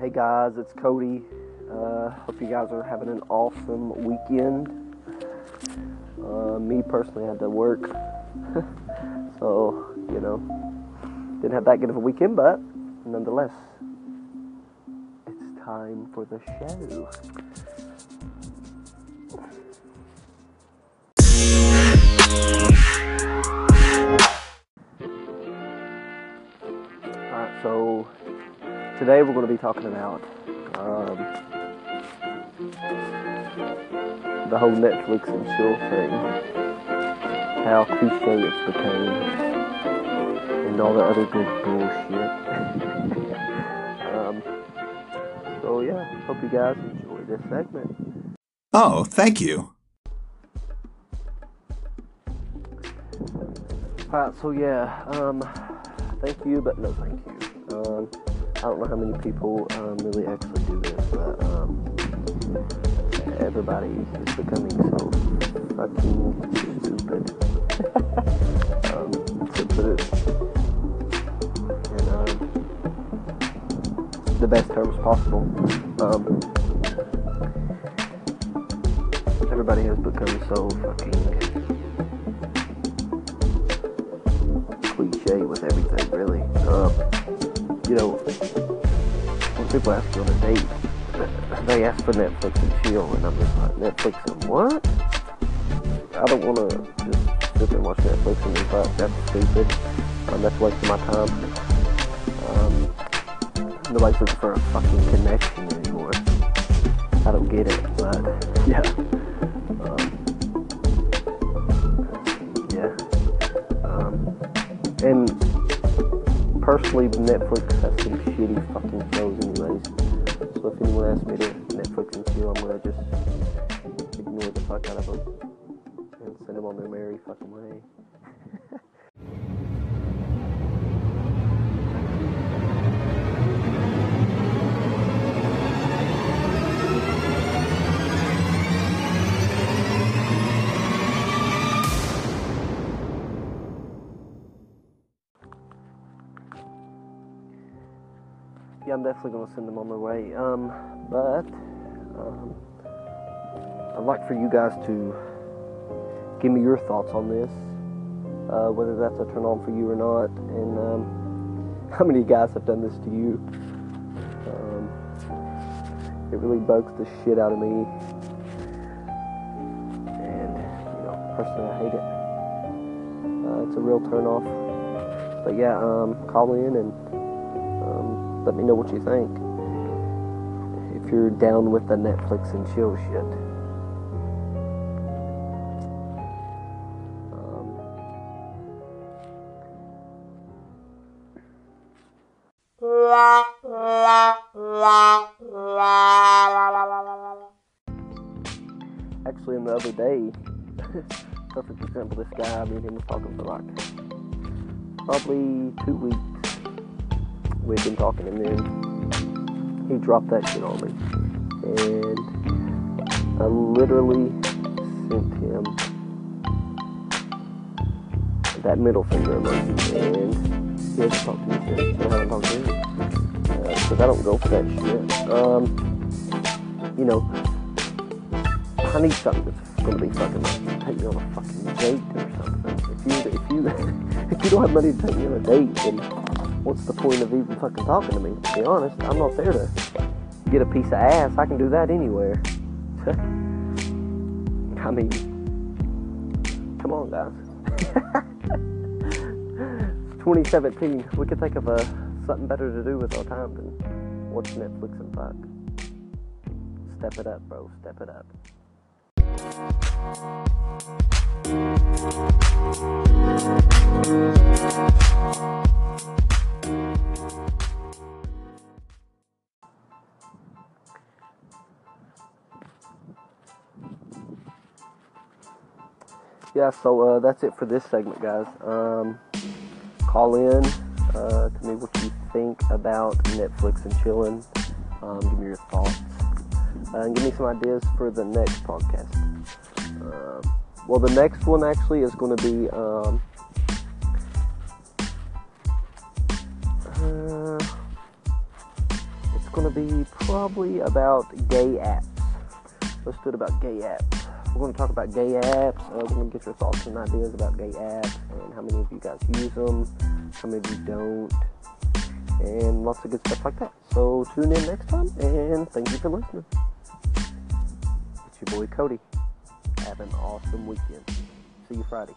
Hey guys, it's Cody. Uh, hope you guys are having an awesome weekend. Uh, me personally had to work, so you know, didn't have that good of a weekend, but nonetheless, it's time for the show. Alright, so today we're going to be talking about um, the whole Netflix and chill thing, how cliche it's become, and all the other good bullshit. um, so yeah, hope you guys enjoy this segment. Oh, thank you. Alright, so yeah, um, thank you, but no thank you. Um, I don't know how many people um, really actually do this, but um, everybody is becoming so fucking stupid. um, to put it in um, the best terms possible. Um, everybody has become so fucking cliche with everything, really. Um, you know, when people ask you on a date, they ask for Netflix and chill, and I'm just like, Netflix and what? I don't want to just sit and watch Netflix and be like, that's stupid. Um, that's wasting my time. Um, nobody's looking for a fucking connection anymore. I don't get it, but yeah. Um, yeah. Um, and personally, Netflix has some shitty fucking shows, anyways. So if anyone asks me to Netflix and chill, I'm gonna just ignore the fuck out of them and send them on their merry fucking way. Yeah, I'm definitely gonna send them on their way. Um, but um, I'd like for you guys to give me your thoughts on this, uh, whether that's a turn on for you or not, and um, how many guys have done this to you. Um, it really bugs the shit out of me, and you know, personally, I hate it. Uh, it's a real turn off. But yeah, um, call in and let me know what you think. If you're down with the Netflix and chill shit. Um, actually, in the other day, perfect example, this guy, me and him was talking for like probably two weeks we've been talking and then he dropped that shit on me. And I literally sent him that middle finger emoji and he hasn't talked to me since. I haven't talked to him because I don't go for that shit. Um you know I need something that's gonna be fucking like take me on a fucking date or something. If you if you if you don't have money to take me on a date then what's the point of even fucking talking to me? To be honest, I'm not there to get a piece of ass. I can do that anywhere. I mean, come on, guys. it's 2017. We could think of uh, something better to do with our time than watch Netflix and fuck. Step it up, bro. Step it up. Yeah, so uh, that's it for this segment, guys. Um, call in, uh, tell me what you think about Netflix and chilling. Um, give me your thoughts, uh, and give me some ideas for the next podcast. Um, well, the next one actually is going to be. Um, uh, it's going to be probably about gay apps. Let's do it about gay apps. We're going to talk about gay apps. Uh, we're going to get your thoughts and ideas about gay apps and how many of you guys use them, how many of you don't, and lots of good stuff like that. So tune in next time, and thank you for listening. It's your boy Cody. Have an awesome weekend. See you Friday.